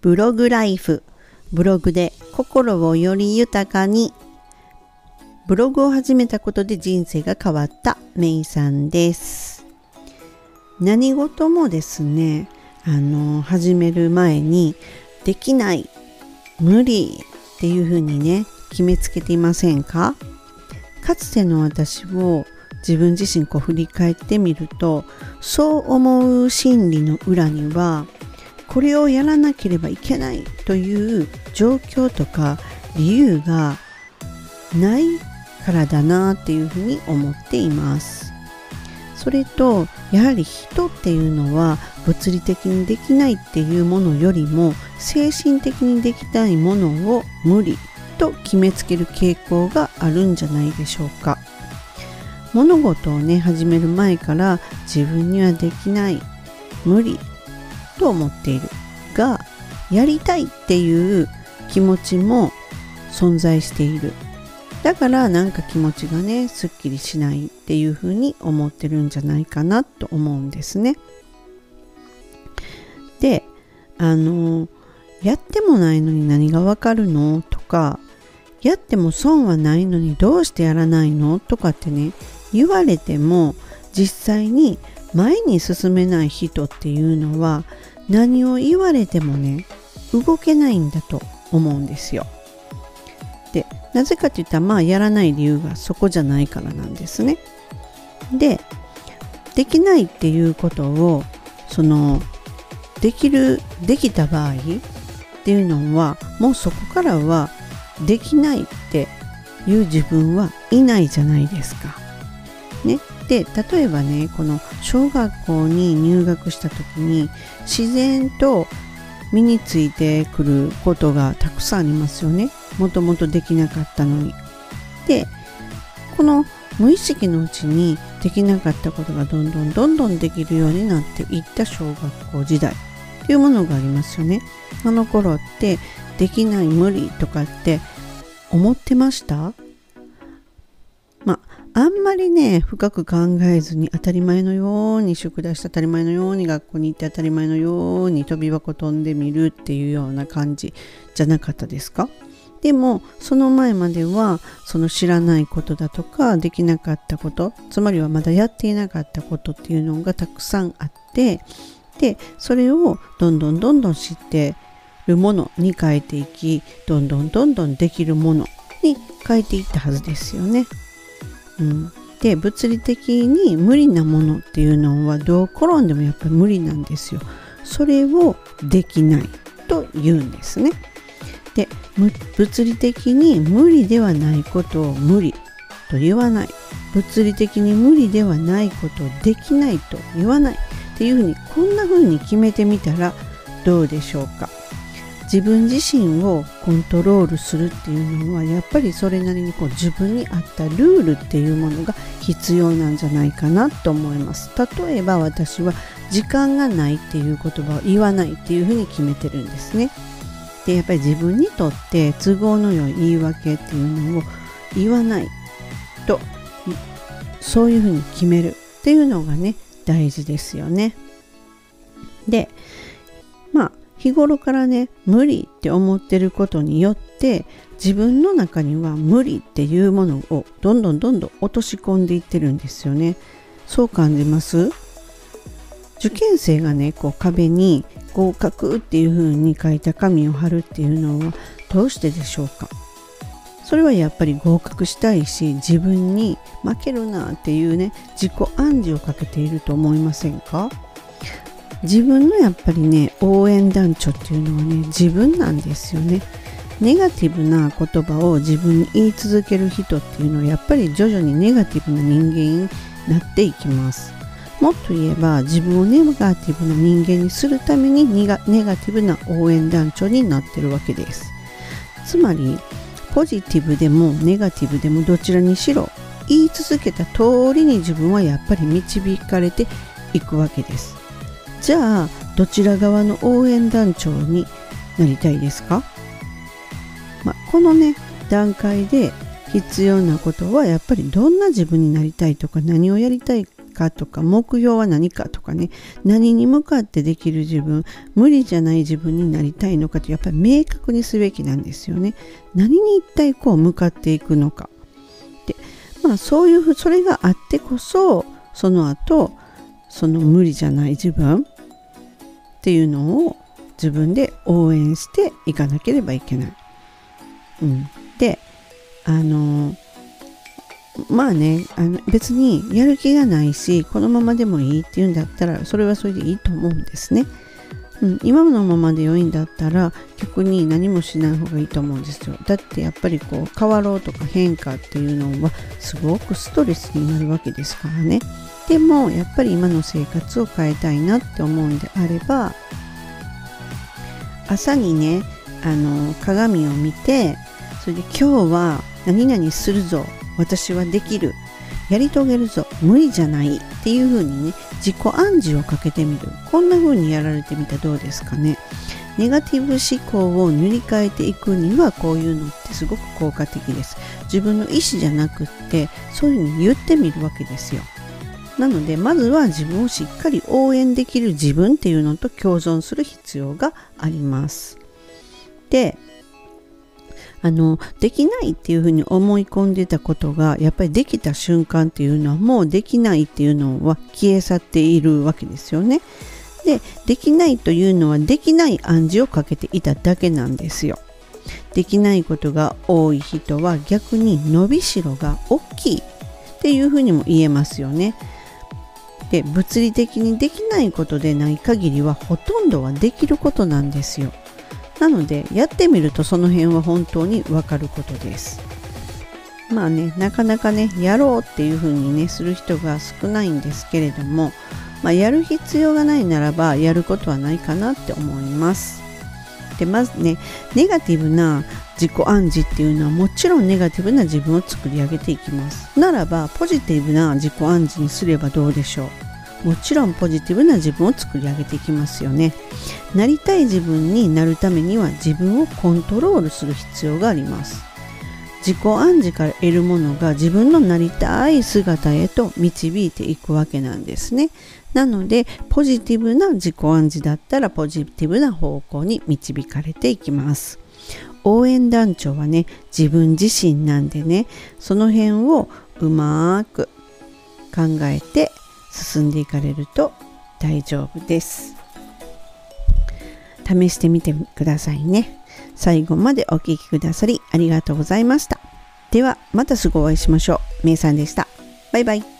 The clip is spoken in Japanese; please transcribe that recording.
ブログライフ。ブログで心をより豊かに。ブログを始めたことで人生が変わった。メイさんです。何事もですねあの始める前にできない無理っていうふうにね決めつけていませんか？かつての私を自分自身こう振り返ってみるとそう思う心理の裏にはこれをやらなければいけないという状況とか理由がないからだなっていうふうに思っています。それとやはり人っていうのは物理的にできないっていうものよりも精神的にできたいものを無理と決めつける傾向があるんじゃないでしょうか。物事をね始める前から自分にはできない無理と思っているがやりたいっていう気持ちも存在している。だからなんか気持ちがねすっきりしないっていうふうに思ってるんじゃないかなと思うんですね。であのやってもないのに何がわかるのとかやっても損はないのにどうしてやらないのとかってね言われても実際に前に進めない人っていうのは何を言われてもね動けないんだと思うんですよ。でなぜかって言ったらまあやらない理由がそこじゃないからなんですね。でできないっていうことをそのできるできた場合っていうのはもうそこからはできないっていう自分はいないじゃないですか。ね、で例えばねこの小学校に入学した時に自然と身についてくることがたくさんありますよね。もともとできなかったのに。でこの無意識のうちにできなかったことがどんどんどんどんできるようになっていった小学校時代。というものがありますよね。あの頃ってできない無理とかって思ってました？あんまりね深く考えずに当たり前のように宿題して当たり前のように学校に行って当たり前のように飛び箱飛んでみるっていうような感じじゃなかったですか？でもその前まではその知らないことだとかできなかったことつまりはまだやっていなかったことっていうのがたくさんあってでそれをどんどんどんどん知ってるものに変えていきどんどんどんどんできるものに変えていったはずですよね。うん、で物理的に無理なものっていうのはどう転んでもやっぱり無理なんですよ。それをできないと言うんですね。で物理的に無理ではないことを無理と言わない物理的に無理ではないことをできないと言わないっていうふうにこんなふうに決めてみたらどうでしょうか自分自身をコントロールするっていうのはやっぱりそれなりにこう自分に合ったルールっていうものが必要なんじゃないかなと思います。例えば私は時間がないっていう言葉を言わないっていうふうに決めてるんですね。でやっぱり自分にとって都合の良い言い訳っていうのを言わないとそういうふうに決めるっていうのがね大事ですよね。で日頃からね無理って思ってることによって自分の中には無理っていうものをどんどんどんどん落とし込んでいってるんですよね。そう感じます？受験生がねこう壁に合格っていう風に書いた紙を貼るっていうのはどうしてでしょうか？それはやっぱり合格したいし自分に負けるなっていうね自己暗示をかけていると思いませんか？自分のやっぱりね応援団長っていうのはね自分なんですよね。ネガティブな言葉を自分に言い続ける人っていうのはやっぱり徐々にネガティブな人間になっていきます。もっと言えば自分をネガティブな人間にするためにネガティブな応援団長になってるわけです。つまりポジティブでもネガティブでもどちらにしろ言い続けた通りに自分はやっぱり導かれていくわけです。じゃあどちら側の応援団長になりたいですか、まあ、このね段階で必要なことはやっぱりどんな自分になりたいとか何をやりたいかとか目標は何かとかね何に向かってできる自分無理じゃない自分になりたいのかとやっぱり明確にすべきなんですよね。何に一体こう向かっていくのか。でまあそういうそれがあってこそその後その無理じゃない自分っていうのを自分で応援していかなければいけない。うん、であのまあねあの別にやる気がないしこのままでもいいっていうんだったらそれはそれでいいと思うんですね。うん、今のままで良いんだったら逆に何もしない方がいいと思うんですよだってやっぱりこう変わろうとか変化っていうのはすごくストレスになるわけですからねでもやっぱり今の生活を変えたいなって思うんであれば朝にねあの鏡を見てそれで今日は何々するぞ私はできるやり遂げるぞ無理じゃないっていう風にね自己暗示をかけてみる。こんな風にやられてみたらどうですかね。ネガティブ思考を塗り替えていくにはこういうのってすごく効果的です。自分の意思じゃなくってそういう風に言ってみるわけですよ。なのでまずは自分をしっかり応援できる自分っていうのと共存する必要がありますであのできないっていうふうに思い込んでたことがやっぱりできた瞬間っていうのはもうできないっていうのは消え去っているわけですよね。でできないというのはできない暗示をかけていただけなんですよ。できないことが多い人は逆に伸びしろが大きいっていうふうにも言えますよね。で物理的にできないことでない限りはほとんどはできることなんですよ。なのでやってみるとその辺は本当にわかることですまあねなかなかねやろうっていう風にねする人が少ないんですけれども、まあ、やる必要がないならばやることはないかなって思いますでますね。ネガティブな自己暗示っていうのはもちろんネガティブな自分を作り上げていきます。ならばポジティブな自己暗示にすればどうでしょう。もちろんポジティブな自分を作り上げていきますよね。なりたい自分になるためには自分をコントロールする必要があります。自己暗示から得るものが自分のなりたい姿へと導いていくわけなんですね。なのでポジティブな自己暗示だったらポジティブな方向に導かれていきます。応援団長はね自分自身なんでねその辺をうまく考えて進んでいかれると大丈夫です。試してみてくださいね。最後までお聴きくださりありがとうございました。ではまたすぐお会いしましょう。めいさんでした。バイバイ。